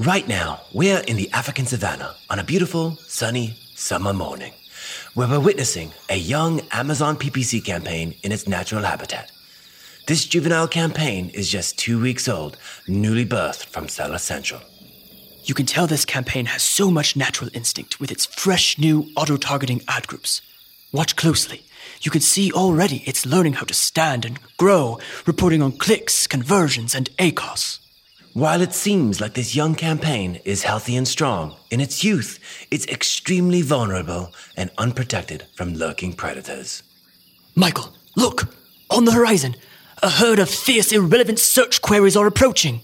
Right now, we're in the African savannah on a beautiful, sunny summer morning, where we're witnessing a young Amazon PPC campaign in its natural habitat. This juvenile campaign is just two weeks old, newly birthed from Seller Central. You can tell this campaign has so much natural instinct with its fresh new auto targeting ad groups. Watch closely. You can see already it's learning how to stand and grow, reporting on clicks, conversions, and ACOS. While it seems like this young campaign is healthy and strong, in its youth, it's extremely vulnerable and unprotected from lurking predators. Michael, look! On the horizon, a herd of fierce, irrelevant search queries are approaching.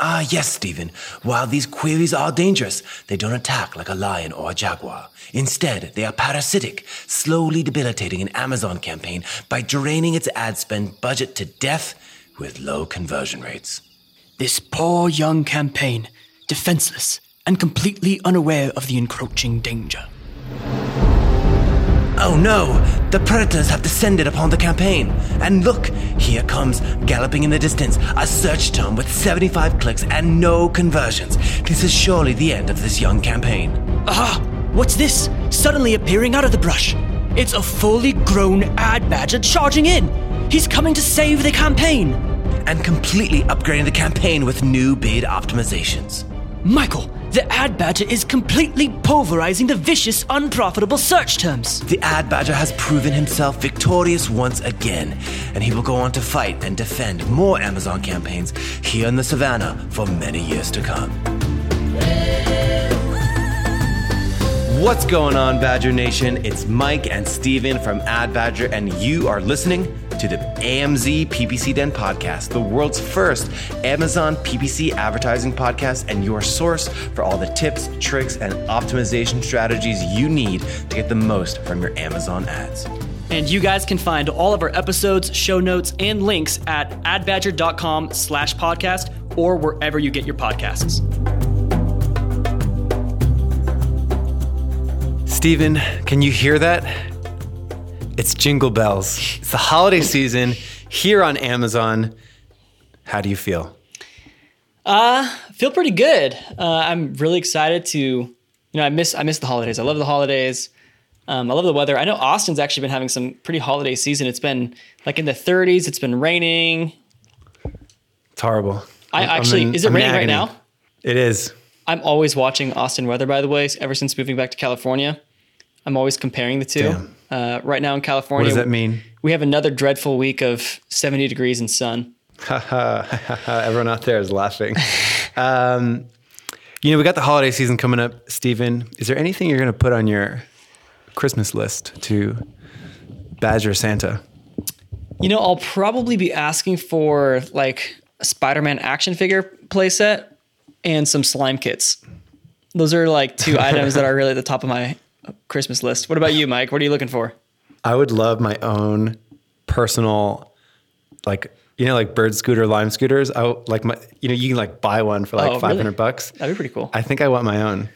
Ah, yes, Stephen. While these queries are dangerous, they don't attack like a lion or a jaguar. Instead, they are parasitic, slowly debilitating an Amazon campaign by draining its ad spend budget to death with low conversion rates. This poor young campaign, defenseless and completely unaware of the encroaching danger. Oh no! The predators have descended upon the campaign. And look, here comes, galloping in the distance, a search term with 75 clicks and no conversions. This is surely the end of this young campaign. Aha! What's this? Suddenly appearing out of the brush. It's a fully grown ad badger charging in. He's coming to save the campaign. And completely upgrading the campaign with new bid optimizations. Michael, the ad badger is completely pulverizing the vicious, unprofitable search terms. The ad badger has proven himself victorious once again, and he will go on to fight and defend more Amazon campaigns here in the savannah for many years to come. What's going on, Badger Nation? It's Mike and Steven from Ad Badger, and you are listening to the AMZ PPC Den podcast, the world's first Amazon PPC advertising podcast, and your source for all the tips, tricks, and optimization strategies you need to get the most from your Amazon ads. And you guys can find all of our episodes, show notes, and links at adbadger.com slash podcast or wherever you get your podcasts. Steven, can you hear that? It's jingle bells. It's the holiday season here on Amazon. How do you feel? Uh, feel pretty good. Uh, I'm really excited to, you know, I miss I miss the holidays. I love the holidays. Um, I love the weather. I know Austin's actually been having some pretty holiday season. It's been like in the 30s. It's been raining. It's horrible. I I'm actually, in- is it I'm raining right now? It is. I'm always watching Austin weather, by the way, ever since moving back to California. I'm always comparing the two. Uh, right now in California, What does that mean? we have another dreadful week of 70 degrees and sun. Everyone out there is laughing. um, you know, we got the holiday season coming up. Stephen. is there anything you're going to put on your Christmas list to badger Santa? You know, I'll probably be asking for like a Spider-Man action figure playset and some slime kits. Those are like two items that are really at the top of my Christmas list. What about you, Mike? What are you looking for? I would love my own personal, like you know, like bird scooter, lime scooters. I like my, you know, you can like buy one for like Oh, really? five hundred bucks. That'd be pretty cool. I think I want my own.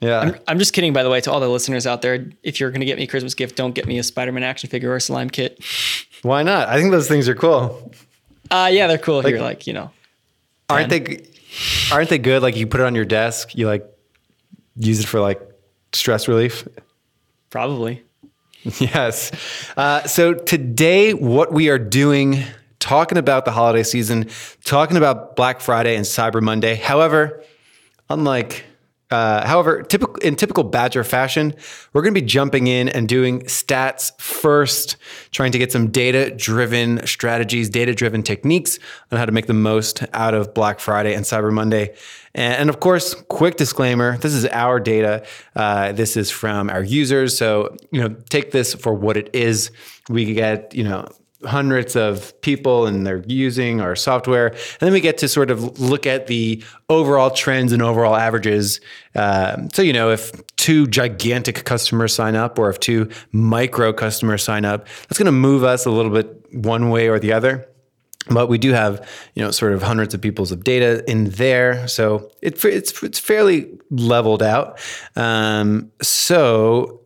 Yeah, I'm just kidding, by the way, to all the listeners out there. If you're going to get me a Christmas gift, don't get me a Spider-Man action figure or a slime kit. why not? I think those things are cool. Uh, yeah, they're cool. if you're like, you know, Aren't they? Aren't they good? Like you put it on your desk, you like use it for like stress relief. probably. Yes. Uh, so today, what we are doing, talking about the holiday season, talking about Black Friday and Cyber Monday. However, unlike uh, however, typical in typical Badger fashion, we're going to be jumping in and doing stats first, trying to get some data-driven strategies, data-driven techniques on how to make the most out of Black Friday and Cyber Monday. And, and of course, quick disclaimer: this is our data. Uh, this is from our users, so you know, take this for what it is. We get you know hundreds of people and they're using our software. And then we get to sort of look at the overall trends and overall averages. Um, so, you know, if two gigantic customers sign up or if two micro customers sign up, that's going to move us a little bit one way or the other. But we do have, you know, sort of hundreds of people's of data in there, so it, it's it's fairly leveled out. Um, so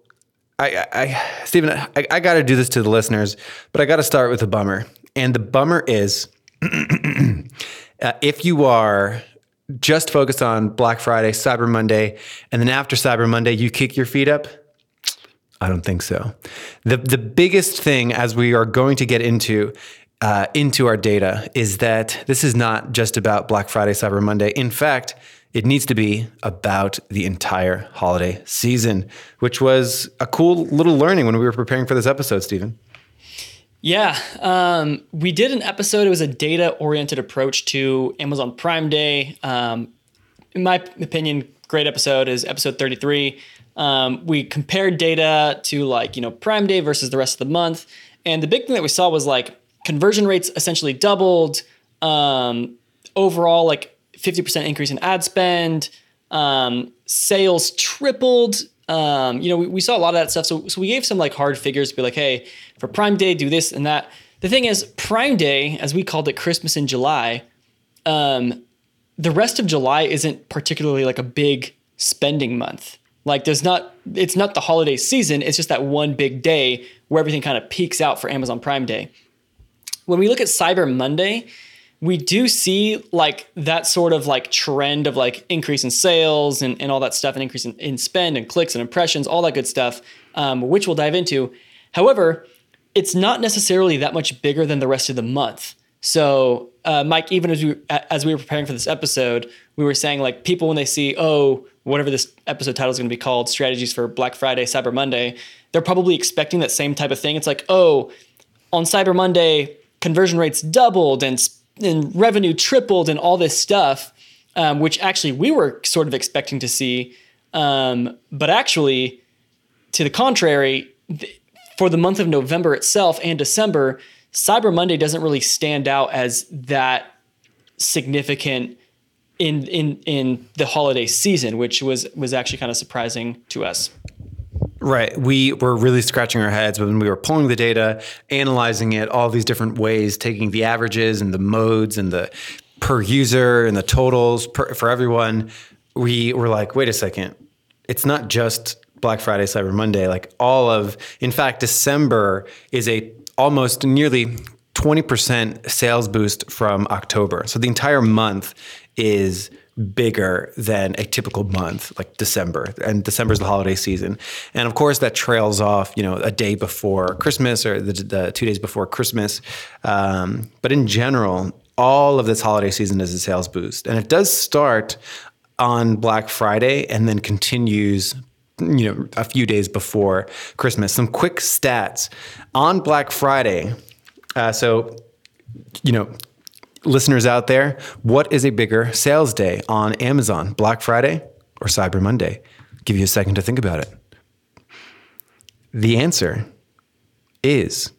I, I, Stephen, I, I got to do this to the listeners, but I got to start with a bummer. And the bummer is uh, if you are just focus on Black Friday, Cyber Monday, and then after Cyber Monday, you kick your feet up? I don't think so. The the biggest thing as we are going to get into uh, into our data is that this is not just about Black Friday, Cyber Monday. In fact, it needs to be about the entire holiday season, which was a cool little learning when we were preparing for this episode, Stephen. Yeah, um, we did an episode. It was a data oriented approach to Amazon Prime Day. Um, in my opinion, great episode is episode 33. Um, we compared data to like, you know, Prime Day versus the rest of the month. And the big thing that we saw was like conversion rates essentially doubled. Um, overall, like 50% increase in ad spend. Um, sales tripled. Um, you know, we, we saw a lot of that stuff. So, so we gave some like hard figures to be like, hey, for Prime Day, do this and that. The thing is, Prime Day, as we called it Christmas in July, um, the rest of July isn't particularly like a big spending month. Like there's not it's not the holiday season, it's just that one big day where everything kind of peaks out for Amazon Prime Day. When we look at Cyber Monday, we do see like that sort of like trend of like increase in sales and, and all that stuff and increase in, in spend and clicks and impressions, all that good stuff, um, which we'll dive into. However, it's not necessarily that much bigger than the rest of the month. So, uh, Mike, even as we as we were preparing for this episode, we were saying like people when they see oh whatever this episode title is going to be called, strategies for Black Friday, Cyber Monday, they're probably expecting that same type of thing. It's like, oh, on Cyber Monday, conversion rates doubled and, and revenue tripled and all this stuff, um, which actually we were sort of expecting to see. Um, but actually, to the contrary, th- for the month of November itself and December, Cyber Monday doesn't really stand out as that significant in in in the holiday season, which was was actually kind of surprising to us. Right. We were really scratching our heads when we were pulling the data, analyzing it all these different ways, taking the averages and the modes and the per user and the totals per, for everyone. We were like, wait a second. It's not just Black Friday, Cyber Monday. Like all of, in fact, December is a almost nearly 20% sales boost from October. So the entire month is bigger than a typical month like December. And December is the holiday season. And of course that trails off you know a day before Christmas or the, the two days before Christmas. Um, but in general all of this holiday season is a sales boost. And it does start on Black Friday and then continues you know a few days before Christmas. Some quick stats. On Black Friday uh, so you know listeners out there, what is a bigger sales day on Amazon, Black Friday or Cyber Monday? I'll give you a second to think about it. The answer is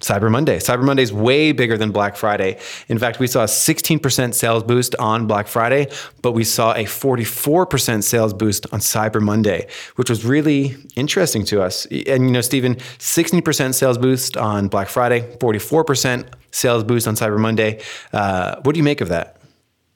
Cyber Monday. Cyber Monday is way bigger than Black Friday. In fact, we saw a 16% sales boost on Black Friday, but we saw a 44% sales boost on Cyber Monday, which was really interesting to us. And you know, Stephen, 16% sales boost on Black Friday, 44% sales boost on Cyber Monday. Uh, what do you make of that?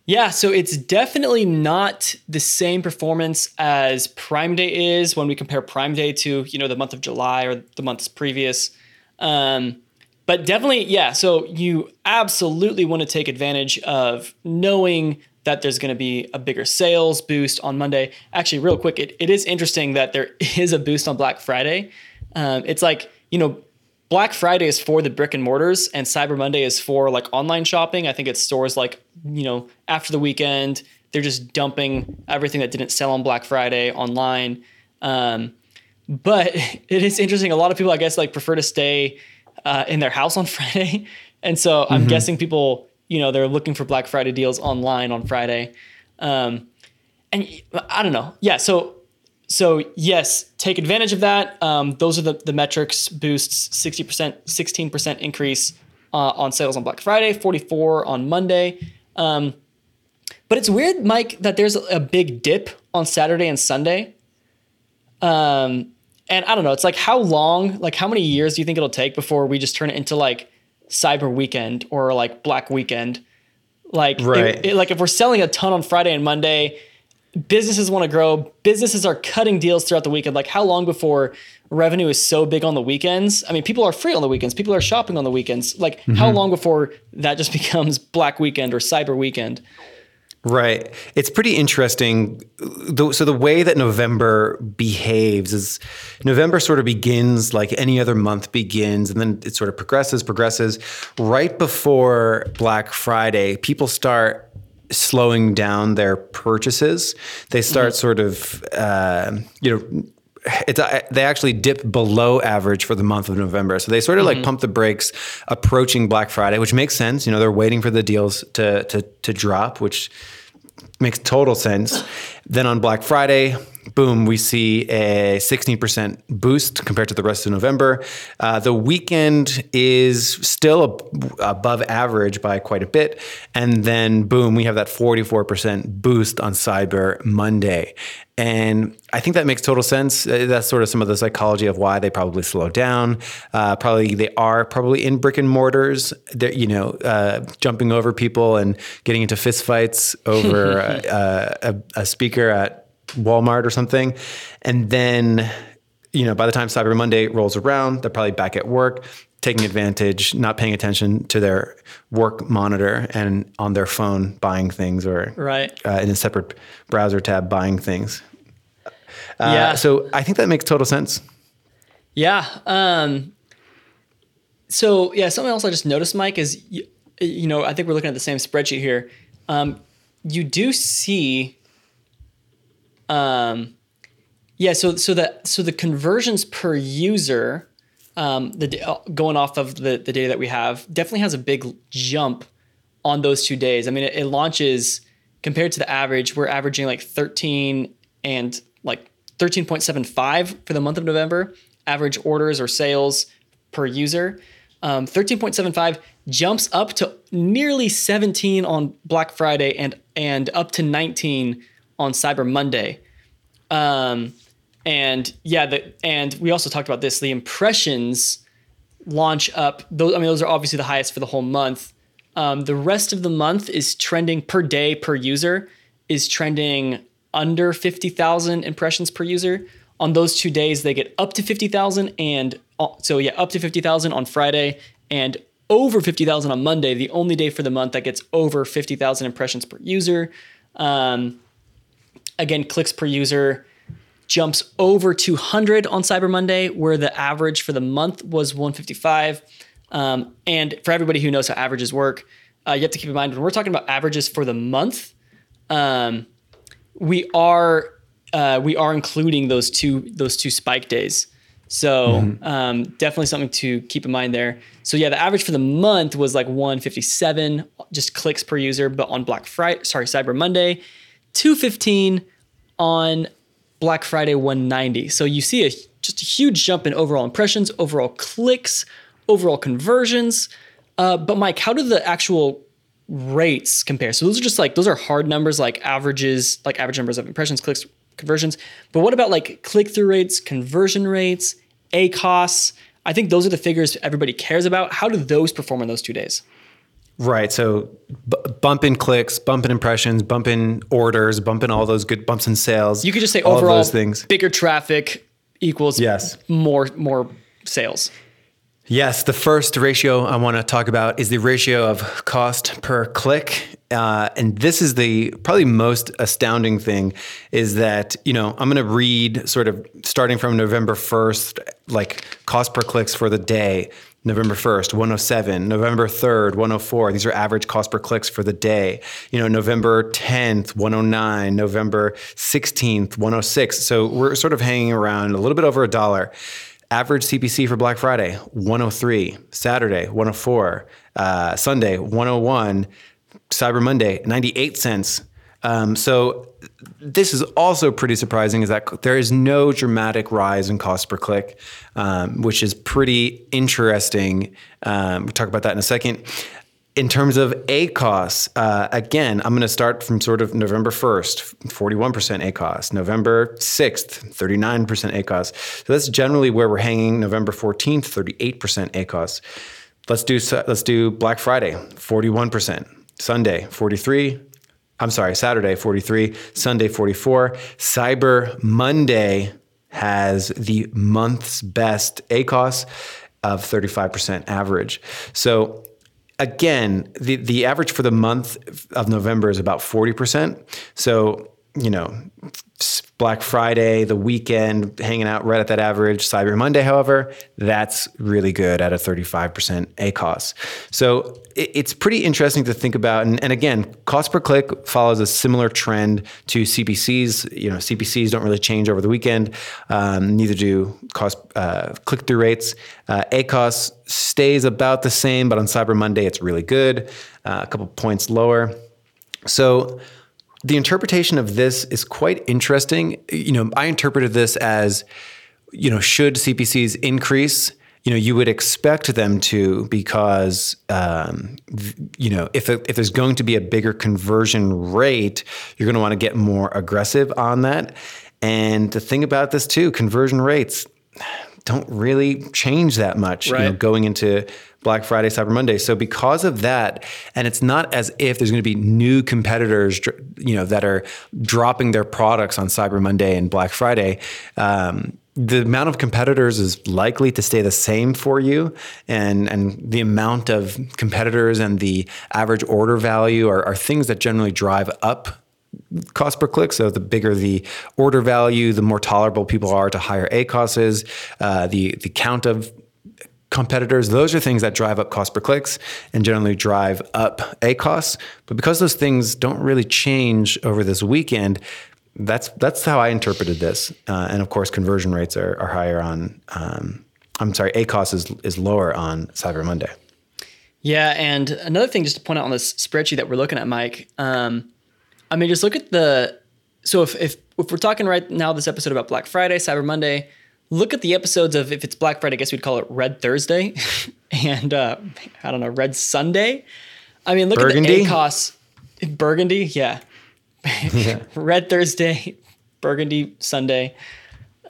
Yeah, so it's definitely not the same performance as Prime Day is when we compare Prime Day to you know the month of July or the months previous. Um, but definitely, yeah. So you absolutely want to take advantage of knowing that there's going to be a bigger sales boost on Monday. Actually, real quick, it, it is interesting that there is a boost on Black Friday. Um, it's like, you know, Black Friday is for the brick and mortars, and Cyber Monday is for like online shopping. I think it's stores like, you know, after the weekend, they're just dumping everything that didn't sell on Black Friday online. Um, but it is interesting. A lot of people, I guess, like prefer to stay uh, in their house on Friday. And so I'm mm-hmm. guessing people, you know, they're looking for Black Friday deals online on Friday. Um, and I don't know. Yeah. So, so yes, take advantage of that. Um, those are the, the metrics boosts 60%, 16% increase uh, on sales on Black Friday, 44 on Monday. Um, but it's weird, Mike, that there's a big dip on Saturday and Sunday. Um, and I don't know, it's like how long, like how many years do you think it'll take before we just turn it into like Cyber Weekend or like Black Weekend? Like, right. it, it, like if we're selling a ton on Friday and Monday, businesses want to grow. Businesses are cutting deals throughout the weekend. Like, how long before revenue is so big on the weekends? I mean, people are free on the weekends. People are shopping on the weekends. Like, mm-hmm. how long before that just becomes Black Weekend or Cyber Weekend? Right. It's pretty interesting. So the way that November behaves is November sort of begins like any other month begins, and then it sort of progresses, progresses. Right before Black Friday, people start slowing down their purchases. They start mm-hmm. sort of, uh, you know, it's uh, they actually dip below average for the month of November. So they sort of mm-hmm. like pump the brakes approaching Black Friday, which makes sense. You know, they're waiting for the deals to to to drop, which makes total sense. Then on Black Friday, boom, we see a 16% boost compared to the rest of November. Uh, the weekend is still above average by quite a bit. And then, boom, we have that 44% boost on Cyber Monday. And I think that makes total sense. Uh, that's sort of some of the psychology of why they probably slow down. Uh, probably they are probably in brick and mortars. They're, you know, uh, jumping over people and getting into fistfights over uh, a, a speaker at Walmart or something. And then, you know, by the time Cyber Monday rolls around, they're probably back at work, taking advantage, not paying attention to their work monitor and on their phone buying things or right. Uh, in a separate browser tab buying things. Uh, yeah. So I think that makes total sense. Yeah. Um, so yeah, something else I just noticed, Mike, is you, you know I think we're looking at the same spreadsheet here. Um, you do see um, yeah, so so that so the conversions per user, um, the uh, going off of the the data that we have, definitely has a big jump on those two days. I mean, it, it launches compared to the average. We're averaging like 13 and like 13.75 for the month of November. Average orders or sales per user. Um, 13.75 jumps up to nearly 17 on Black Friday and and up to 19 on Cyber Monday. Um, and yeah, the, and we also talked about this. The impressions launch up. Those I mean, those are obviously the highest for the whole month. Um, the rest of the month is trending per day per user is trending under 50,000 impressions per user. On those two days, they get up to 50,000 and uh, so yeah, up to 50,000 on Friday and over 50,000 on Monday, the only day for the month that gets over 50,000 impressions per user. Um, again, clicks per user jumps over 200 on Cyber Monday, where the average for the month was 155. Um, and for everybody who knows how averages work, uh, you have to keep in mind when we're talking about averages for the month, um, we are uh, we are including those two those two spike days. So mm-hmm. um, definitely something to keep in mind there. So yeah, the average for the month was like 157 just clicks per user, but on Black Friday, sorry, Cyber Monday, 215 on Black Friday 190. So you see a just a huge jump in overall impressions, overall clicks, overall conversions. Uh, but Mike, how do the actual rates compare? So those are just like those are hard numbers, like averages, like average numbers of impressions, clicks, conversions. But what about like click through rates, conversion rates, A costs? I think those are the figures everybody cares about. How do those perform in those two days? Right. So b- bump in clicks, bump in impressions, bump in orders, bump in all those good bumps in sales. You could just say overall those things. bigger traffic equals yes. more more sales. Yes, the first ratio I want to talk about is the ratio of cost per click. Uh, and this is the probably most astounding thing is that, you know, I'm going to read sort of starting from November 1st, like cost per clicks for the day. November 1st, 107, November 3rd, 104. These are average cost per clicks for the day. You know, November 10th, 109, November 16th, 106. So we're sort of hanging around a little bit over a dollar. Average CPC for Black Friday, 103, Saturday, 104, uh, Sunday, 101, Cyber Monday, 98 cents. Um, so this is also pretty surprising is that there is no dramatic rise in cost per click, um, which is pretty interesting. Um, we'll talk about that in a second. In terms of ACOS, uh, again, I'm going to start from sort of November 1st, 41% ACOS, November 6th, 39% ACOS. So that's generally where we're hanging. November 14th, 38% ACOS. Let's do let's do Black Friday, 41%. Sunday, 43, I'm sorry, Saturday 43, Sunday 44. Cyber Monday has the month's best ACOS of 35% average. So again, the the average for the month of November is about forty percent. So you know, Black Friday, the weekend, hanging out right at that average. Cyber Monday, however, that's really good at a 35% ACOS. So it's pretty interesting to think about. And, and, again, cost per click follows a similar trend to CPCs. You know, CPCs don't really change over the weekend. Um, neither do cost uh, click through rates. Uh, ACOS stays about the same, but on Cyber Monday, it's really good, uh, a couple points lower. So the interpretation of this is quite interesting. You know, I interpreted this as, you know, should CPCs increase? You know, you would expect them to because, um, you know, if, if there's going to be a bigger conversion rate, you're going to want to get more aggressive on that. And the thing about this too, conversion rates don't really change that much right. you know, going into Black Friday, Cyber Monday. So because of that, and it's not as if there's going to be new competitors, you know, that are dropping their products on Cyber Monday and Black Friday. Um, the amount of competitors is likely to stay the same for you and and the amount of competitors and the average order value are, are things that generally drive up cost per click. So the bigger the order value, the more tolerable people are to higher ACOS is. Uh, the the count of competitors, those are things that drive up cost per clicks and generally drive up ACOS. But because those things don't really change over this weekend, that's that's how I interpreted this. Uh, and of course, conversion rates are, are higher on. Um, I'm sorry, ACOS is is lower on Cyber Monday. Yeah, and another thing just to point out on this spreadsheet that we're looking at, Mike. Um, I mean, just look at the. So if if if we're talking right now, this episode about Black Friday, Cyber Monday, look at the episodes of if it's Black Friday, I guess we'd call it Red Thursday, and uh, I don't know Red Sunday. I mean, look Burgundy? at the ACOS. Burgundy, yeah. yeah. Red Thursday, Burgundy Sunday.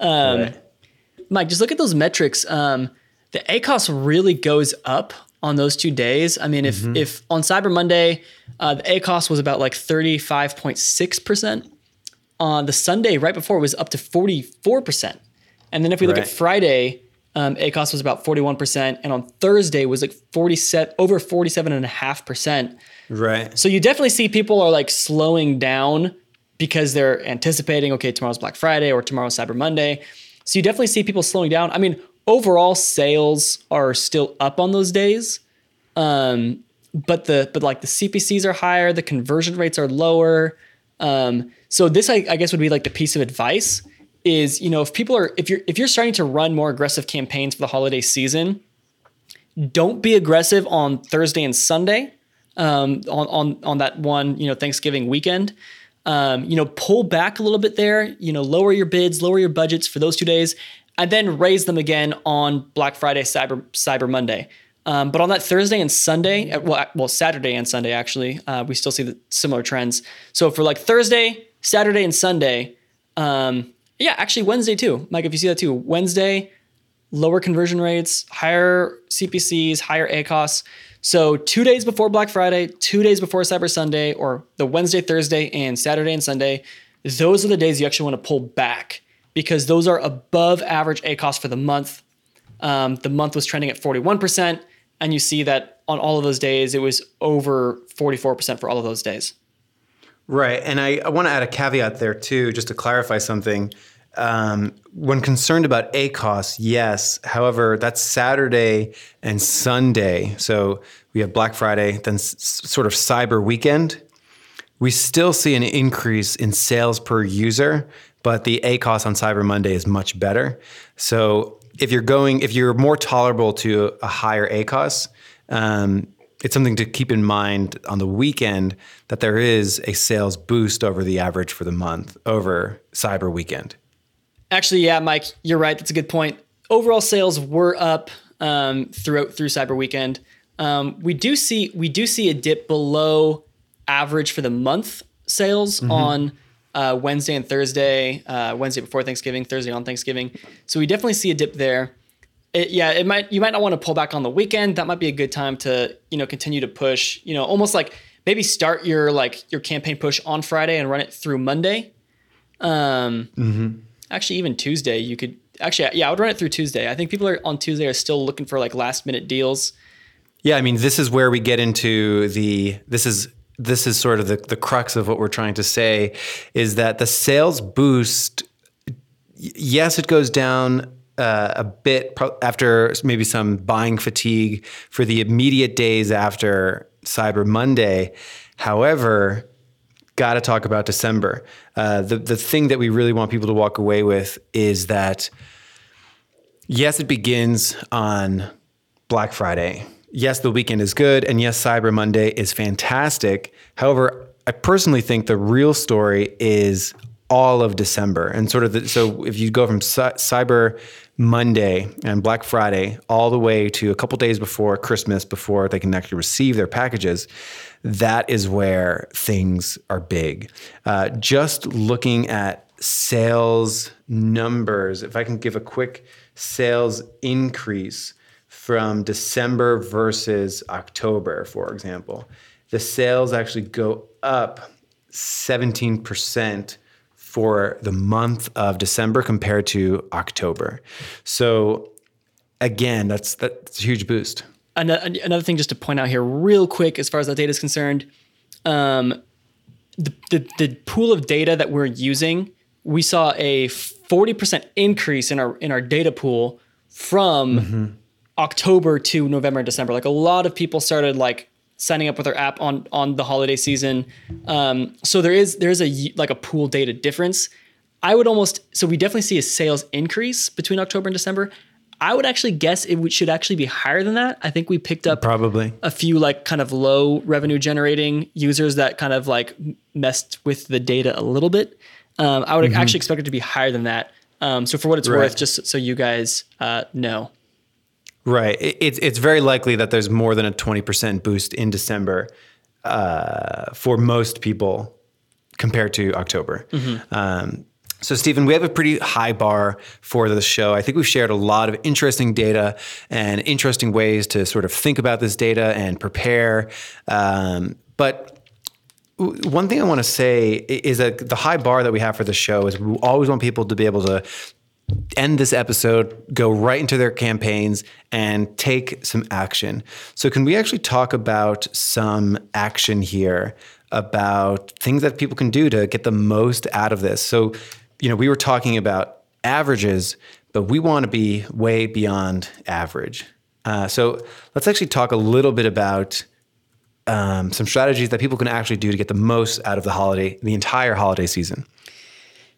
Um, right. Mike, just look at those metrics. Um, the ACOS really goes up on those two days. I mean, if mm-hmm. if on Cyber Monday, uh, the ACOS was about like thirty five point six percent. On the Sunday right before, it was up to forty four percent. And then if we look right. at Friday, um, ACOS was about 41%. And on Thursday was like 47, over 47.5%. Right. So you definitely see people are like slowing down because they're anticipating, okay, tomorrow's Black Friday or tomorrow's Cyber Monday. So you definitely see people slowing down. I mean, overall sales are still up on those days. Um, but the but like the CPCs are higher, the conversion rates are lower. Um, so this I, I guess would be like the piece of advice is you know if people are if you're if you're starting to run more aggressive campaigns for the holiday season don't be aggressive on thursday and sunday um, on, on on that one you know thanksgiving weekend um, you know pull back a little bit there you know lower your bids lower your budgets for those two days and then raise them again on black friday cyber cyber monday um, but on that Thursday and Sunday, uh, well, well, Saturday and Sunday actually, uh, we still see the similar trends. So for like Thursday, Saturday, and Sunday, um, yeah, actually Wednesday too. Mike, if you see that too, Wednesday, lower conversion rates, higher CPCs, higher ACOS. So two days before Black Friday, two days before Cyber Sunday, or the Wednesday, Thursday, and Saturday and Sunday, those are the days you actually want to pull back because those are above average ACOS for the month. Um, the month was trending at 41%, and you see that on all of those days, it was over 44% for all of those days. Right. And I, I want to add a caveat there too, just to clarify something. Um, when concerned about ACOS, yes. However, that's Saturday and Sunday. So we have Black Friday, then s- sort of Cyber Weekend. We still see an increase in sales per user, but the ACOS on Cyber Monday is much better. So if you're going, if you're more tolerable to a higher ACOS, um, it's something to keep in mind on the weekend that there is a sales boost over the average for the month over Cyber Weekend. Actually, yeah, Mike, you're right. That's a good point. Overall sales were up um, throughout through Cyber Weekend. Um, we do see we do see a dip below average for the month sales mm-hmm. on uh, Wednesday and Thursday. Uh, Wednesday before Thanksgiving, Thursday on Thanksgiving. So we definitely see a dip there it, yeah, it might you might not want to pull back on the weekend. That might be a good time to you know continue to push. You know, almost like maybe start your like your campaign push on Friday and run it through Monday. Um, mm-hmm. actually, even Tuesday you could actually yeah I would run it through Tuesday. I think people are on Tuesday are still looking for like last minute deals. Yeah, I mean, this is where we get into the this is this is sort of the, the crux of what we're trying to say is that the sales boost yes, it goes down uh, a bit pro- after maybe some buying fatigue for the immediate days after Cyber Monday. However, got to talk about December. Uh, the the thing that we really want people to walk away with is that yes, it begins on Black Friday. Yes, the weekend is good, and yes, Cyber Monday is fantastic. However, I personally think the real story is all of December and sort of the, so if you go from Cyber Monday and Black Friday all the way to a couple days before Christmas before they can actually receive their packages, that is where things are big. Uh, just looking at sales numbers, if I can give a quick sales increase from December versus October, for example, the sales actually go up 17% for the month of December compared to October. So again, that's that's a huge boost. Another thing just to point out here real quick as far as that data is concerned, um, the, the, the pool of data that we're using, we saw a 40% increase in our in our data pool from mm-hmm. October to November and December. Like a lot of people started like signing up with our app on on the holiday season. Um, so there is there is a like a pool data difference. I would almost so we definitely see a sales increase between October and December. I would actually guess it should actually be higher than that. I think we picked up probably a few like kind of low revenue generating users that kind of like messed with the data a little bit. Um, I would mm-hmm. actually expect it to be higher than that. Um, so for what it's right. worth, just so you guys uh, know. Right. It's it's very likely that there's more than a 20% boost in December uh, for most people compared to October. Mm-hmm. Um, so, Stephen, we have a pretty high bar for the show. I think we've shared a lot of interesting data and interesting ways to sort of think about this data and prepare. Um, but one thing I want to say is that the high bar that we have for the show is we always want people to be able to end this episode, go right into their campaigns, and take some action. So, can we actually talk about some action here about things that people can do to get the most out of this? So, you know, we were talking about averages, but we want to be way beyond average. Uh, so, let's actually talk a little bit about um, some strategies that people can actually do to get the most out of the holiday, the entire holiday season.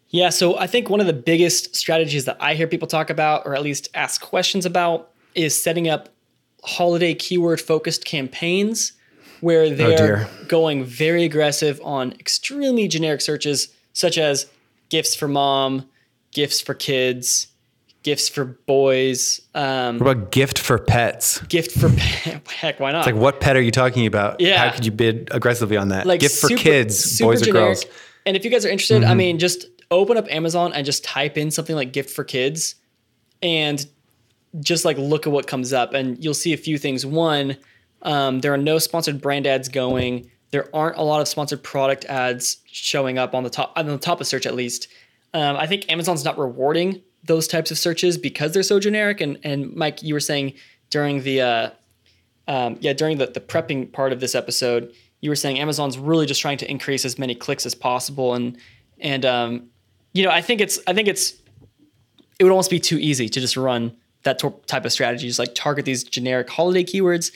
Yeah, so I think one of the biggest strategies that I hear people talk about, or at least ask questions about, is setting up holiday keyword focused campaigns where oh, they're oh going very aggressive on extremely generic searches such as gifts for mom, gifts for kids, gifts for boys. Um, what about gift for pets? Gift for pet. Heck, why not? It's like, what pet are you talking about? Yeah. How could you bid aggressively on that? Like gift for kids, super boys generic. or girls. And if you guys are interested, mm-hmm. I mean, just open up Amazon and just type in something like gift for kids and just like look at what comes up and you'll see a few things. One, um, there are no sponsored brand ads going. There aren't a lot of sponsored product ads showing up on the top on the top of search at least. Um, I think Amazon's not rewarding those types of searches because they're so generic. And and Mike, you were saying during the uh, um, yeah during the the prepping part of this episode, you were saying Amazon's really just trying to increase as many clicks as possible and and um, you know, I think it's I think it's it would almost be too easy to just run that type of strategy, just like target these generic holiday keywords.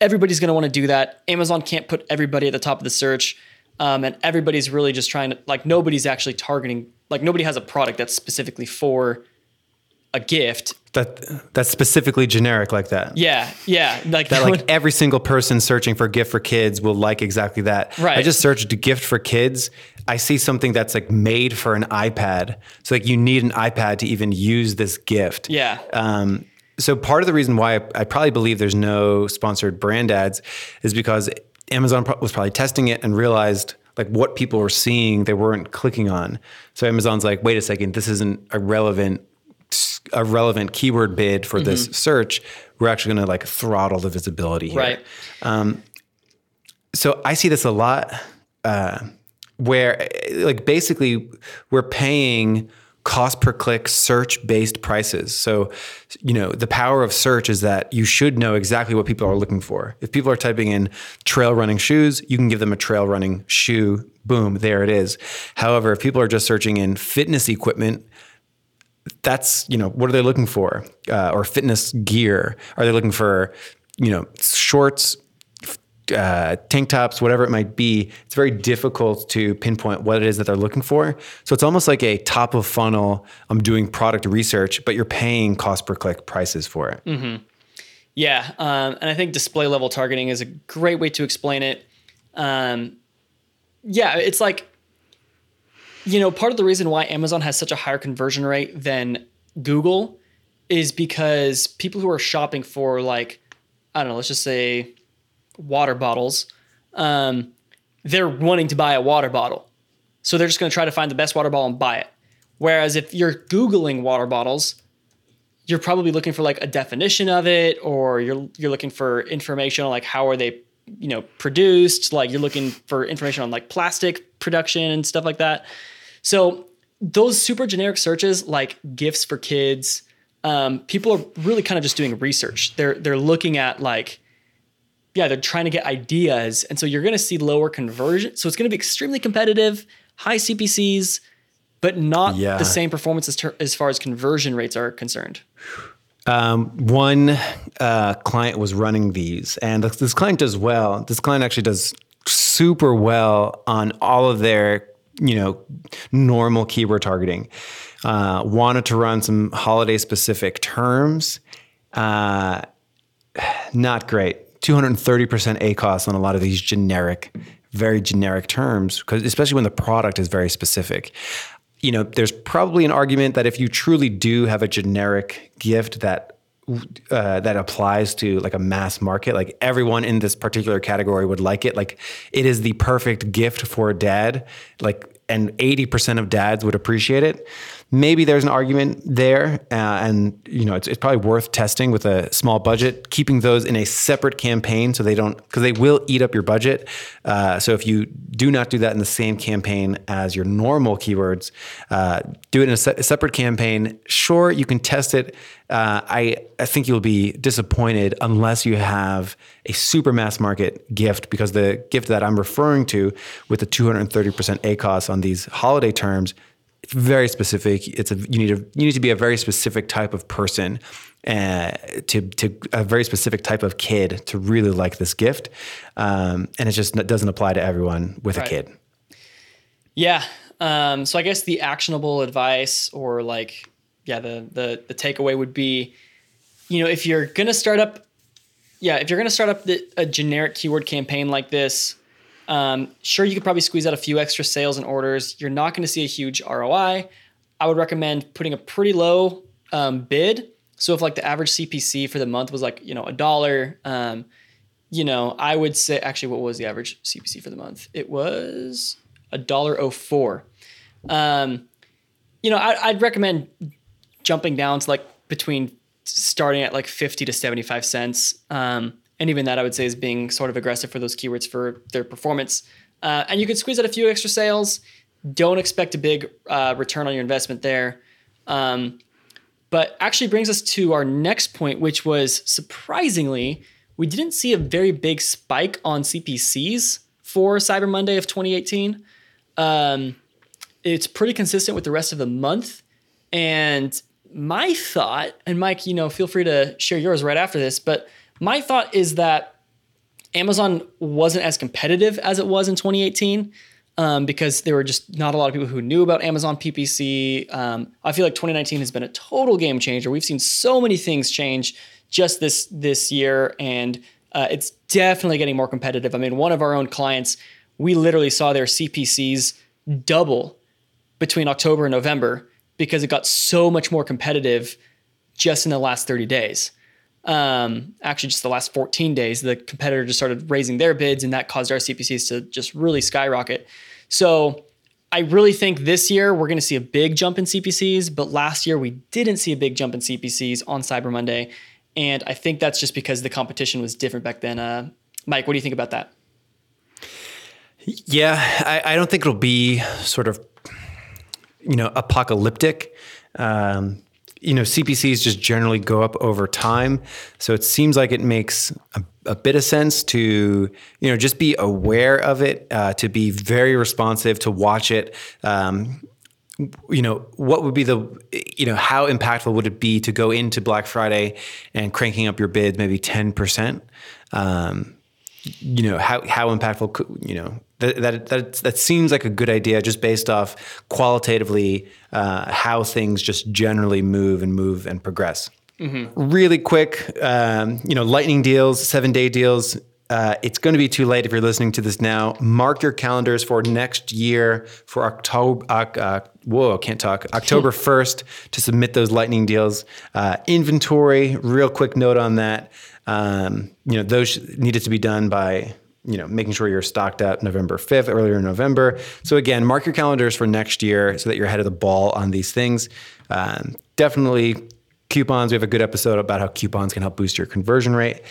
Everybody's going to want to do that. Amazon can't put everybody at the top of the search, um, and everybody's really just trying to like nobody's actually targeting like nobody has a product that's specifically for a gift that that's specifically generic like that. Yeah, yeah, like that. Like every single person searching for a gift for kids will like exactly that. Right. I just searched gift for kids. I see something that's like made for an iPad. So like you need an iPad to even use this gift. Yeah. Um, so part of the reason why I, I probably believe there's no sponsored brand ads is because Amazon was probably testing it and realized like what people were seeing they weren't clicking on. So Amazon's like, wait a second, this isn't a relevant a relevant keyword bid for mm-hmm. this search, we're actually going to like throttle the visibility here. Right. Um, so I see this a lot, uh, where like basically we're paying cost per click search based prices. So, you know, the power of search is that you should know exactly what people are looking for. If people are typing in trail running shoes, you can give them a trail running shoe. Boom, there it is. However, if people are just searching in fitness equipment, that's you know what are they looking for? Uh, or fitness gear. Are they looking for you know shorts uh, tank tops whatever it might be? It's very difficult to pinpoint what it is that they're looking for. So it's almost like a top of funnel i'm doing product research but you're paying cost per click prices for it. Mm-hmm. yeah um, and i think display level targeting is a great way to explain it. Um, yeah it's like you know, part of the reason why Amazon has such a higher conversion rate than Google is because people who are shopping for like, I don't know, let's just say water bottles, um, they're wanting to buy a water bottle. So they're just going to try to find the best water bottle and buy it. Whereas if you're Googling water bottles, you're probably looking for like a definition of it, or you're you're looking for information on like how are they, you know, produced. Like you're looking for information on like plastic production and stuff like that. So those super generic searches like gifts for kids, um, people are really kind of just doing research. They're they're looking at like, yeah, they're trying to get ideas, and so you're going to see lower conversion. So it's going to be extremely competitive, high CPCs, but not yeah. the same performance as, ter- as far as conversion rates are concerned. Um, one uh, client was running these, and this client does well. This client actually does super well on all of their you know, normal keyword targeting. Uh, wanted to run some holiday specific terms. Uh, not great. 230% ACOS on a lot of these generic, very generic terms, because especially when the product is very specific. You know, there's probably an argument that if you truly do have a generic gift that uh, that applies to like a mass market. Like everyone in this particular category would like it. Like it is the perfect gift for dad. Like and 80% of dads would appreciate it maybe there's an argument there, uh, and you know it's, it's probably worth testing with a small budget, keeping those in a separate campaign so they don't because they will eat up your budget. Uh, so if you do not do that in the same campaign as your normal keywords, uh, do it in a, se- a, separate campaign. Sure, you can test it. Uh, I I think you'll be disappointed unless you have a super mass market gift because the gift that I'm referring to with the 230% ACOS on these holiday terms very specific. It's a you need a you need to be a very specific type of person, uh, to to a very specific type of kid to really like this gift, um, and it just it doesn't apply to everyone with right. a kid. Yeah. Um, so I guess the actionable advice or like yeah the the the takeaway would be, you know, if you're gonna start up, yeah, if you're gonna start up the, a generic keyword campaign like this um, sure, you could probably squeeze out a few extra sales and orders. You're not going to see a huge ROI. I would recommend putting a pretty low um, bid. So if like the average CPC for the month was like you know a dollar, um, you know I would say actually what was the average CPC for the month? It was a dollar oh four. Um, you know I, I'd recommend jumping down to like between starting at like 50 to 75 cents. Um, and even that I would say is being sort of aggressive for those keywords for their performance. Uh, and you could squeeze out a few extra sales. Don't expect a big uh, return on your investment there. Um, but actually brings us to our next point, which was surprisingly, we didn't see a very big spike on CPCs for Cyber Monday of 2018. Um, it's pretty consistent with the rest of the month. And my thought, and Mike, you know, feel free to share yours right after this, but my thought is that Amazon wasn't as competitive as it was in 2018 um, because there were just not a lot of people who knew about Amazon PPC. Um, I feel like 2019 has been a total game changer. We've seen so many things change just this this year, and uh, it's definitely getting more competitive. I mean, one of our own clients, we literally saw their CPCs double between October and November because it got so much more competitive just in the last 30 days um, actually just the last 14 days, the competitor just started raising their bids, and that caused our CPCs to just really skyrocket. So I really think this year we're going to see a big jump in CPCs, but last year we didn't see a big jump in CPCs on Cyber Monday, and I think that's just because the competition was different back then. Uh, Mike, what do you think about that? Yeah, I, I don't think it'll be sort of you know, apocalyptic. Um, you know, CPCs just generally go up over time. So it seems like it makes a, a bit of sense to, you know, just be aware of it, uh, to be very responsive, to watch it. Um, you know, what would be the, you know, how impactful would it be to go into Black Friday and cranking up your bids maybe 10%? Um, you know, how, how impactful, could, you know, that, that, that, that seems like a good idea just based off qualitatively uh, how things just generally move and move and progress. Mm-hmm. Really quick, um, you know, lightning deals, seven day deals. Uh, it's going to be too late if you're listening to this now. Mark your calendars for next year for October. Uh, whoa, can't talk. October 1st to submit those lightning deals. Uh, inventory, real quick note on that. Um, you know, those needed to be done by you know, making sure you're stocked up November 5th, earlier in November. So again, mark your calendars for next year so that you're ahead of the ball on these things. Um, definitely coupons. We have a good episode about how coupons can help boost your conversion rate.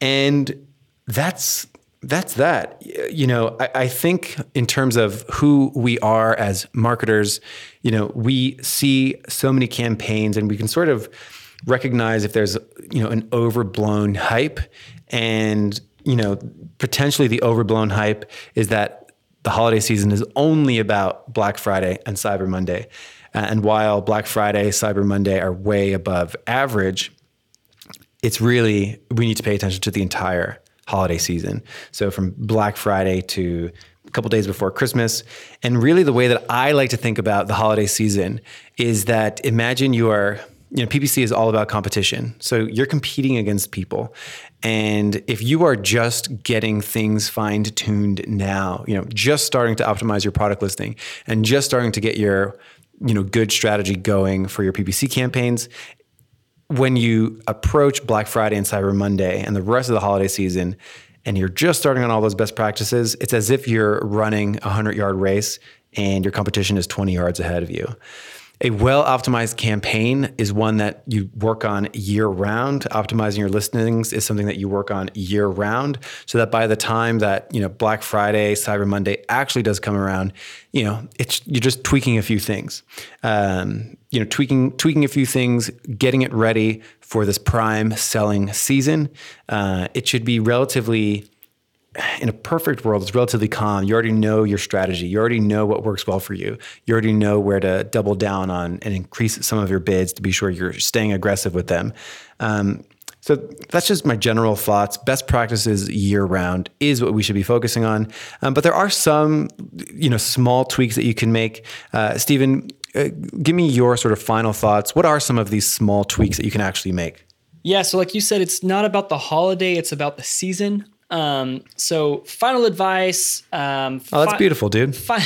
And that's that's that. You know, I, I, think in terms of who we are as marketers, you know, we see so many campaigns and we can sort of recognize if there's, you know, an overblown hype and you know, potentially the overblown hype is that the holiday season is only about Black Friday and Cyber Monday. And while Black Friday, Cyber Monday are way above average, it's really, we need to pay attention to the entire holiday season. So from Black Friday to a couple days before Christmas. And really, the way that I like to think about the holiday season is that imagine you are you know, PPC is all about competition. So you're competing against people. And if you are just getting things fine tuned now, you know, just starting to optimize your product listing and just starting to get your, you know, good strategy going for your PPC campaigns, when you approach Black Friday and Cyber Monday and the rest of the holiday season, and you're just starting on all those best practices, it's as if you're running a 100 yard race and your competition is 20 yards ahead of you. A well optimized campaign is one that you work on year round. Optimizing your listings is something that you work on year round so that by the time that, you know, Black Friday, Cyber Monday actually does come around, you know, it's you're just tweaking a few things. Um, you know, tweaking tweaking a few things, getting it ready for this prime selling season. Uh, it should be relatively in a perfect world, it's relatively calm. You already know your strategy. You already know what works well for you. You already know where to double down on and increase some of your bids to be sure you're staying aggressive with them. Um, so that's just my general thoughts. Best practices year round is what we should be focusing on. Um, but there are some, you know, small tweaks that you can make. Uh, Stephen, uh, give me your sort of final thoughts. What are some of these small tweaks that you can actually make? Yeah, so like you said, it's not about the holiday; it's about the season. Um, so final advice. Um, oh, that's beautiful, dude. Fi-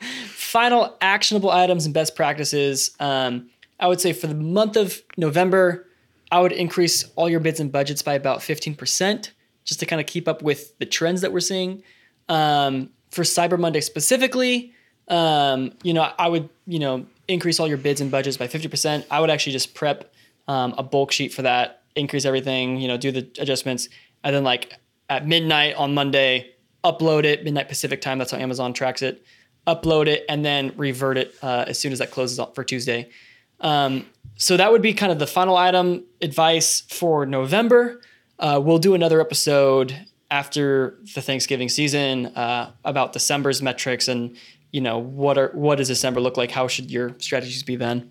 final actionable items and best practices. Um, I would say for the month of November, I would increase all your bids and budgets by about 15% just to kind of keep up with the trends that we're seeing. Um, for Cyber Monday specifically, um, you know, I would, you know, increase all your bids and budgets by 50%. I would actually just prep um, a bulk sheet for that, increase everything, you know, do the adjustments, and then like at midnight on Monday, upload it midnight Pacific time. That's how Amazon tracks it. Upload it and then revert it uh, as soon as that closes for Tuesday. Um, so that would be kind of the final item advice for November. Uh, we'll do another episode after the Thanksgiving season uh, about December's metrics and you know what are what does December look like? How should your strategies be then?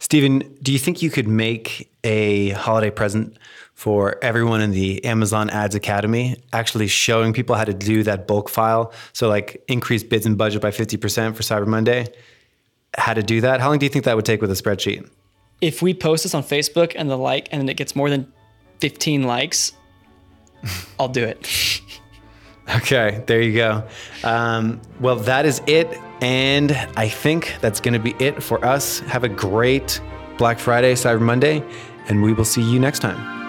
Stephen, do you think you could make a holiday present for everyone in the Amazon Ads Academy, actually showing people how to do that bulk file. So, like, increase bids and budget by 50% for Cyber Monday. How to do that? How long do you think that would take with a spreadsheet? If we post this on Facebook and the like, and then it gets more than 15 likes, I'll do it. okay, there you go. Um, well, that is it. And I think that's going to be it for us. Have a great Black Friday, Cyber Monday, and we will see you next time.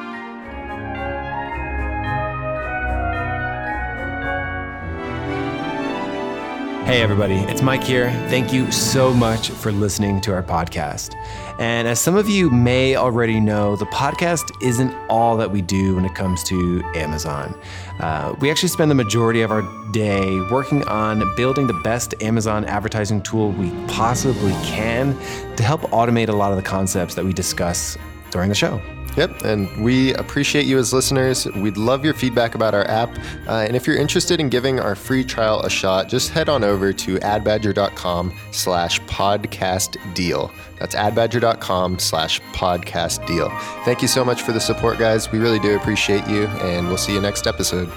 Hey, everybody, it's Mike here. Thank you so much for listening to our podcast. And as some of you may already know, the podcast isn't all that we do when it comes to Amazon. Uh, we actually spend the majority of our day working on building the best Amazon advertising tool we possibly can to help automate a lot of the concepts that we discuss during the show. Yep, and we appreciate you as listeners. We'd love your feedback about our app. Uh, and if you're interested in giving our free trial a shot, just head on over to adbadger.com slash podcast deal. That's adbadger.com slash podcast deal. Thank you so much for the support, guys. We really do appreciate you, and we'll see you next episode.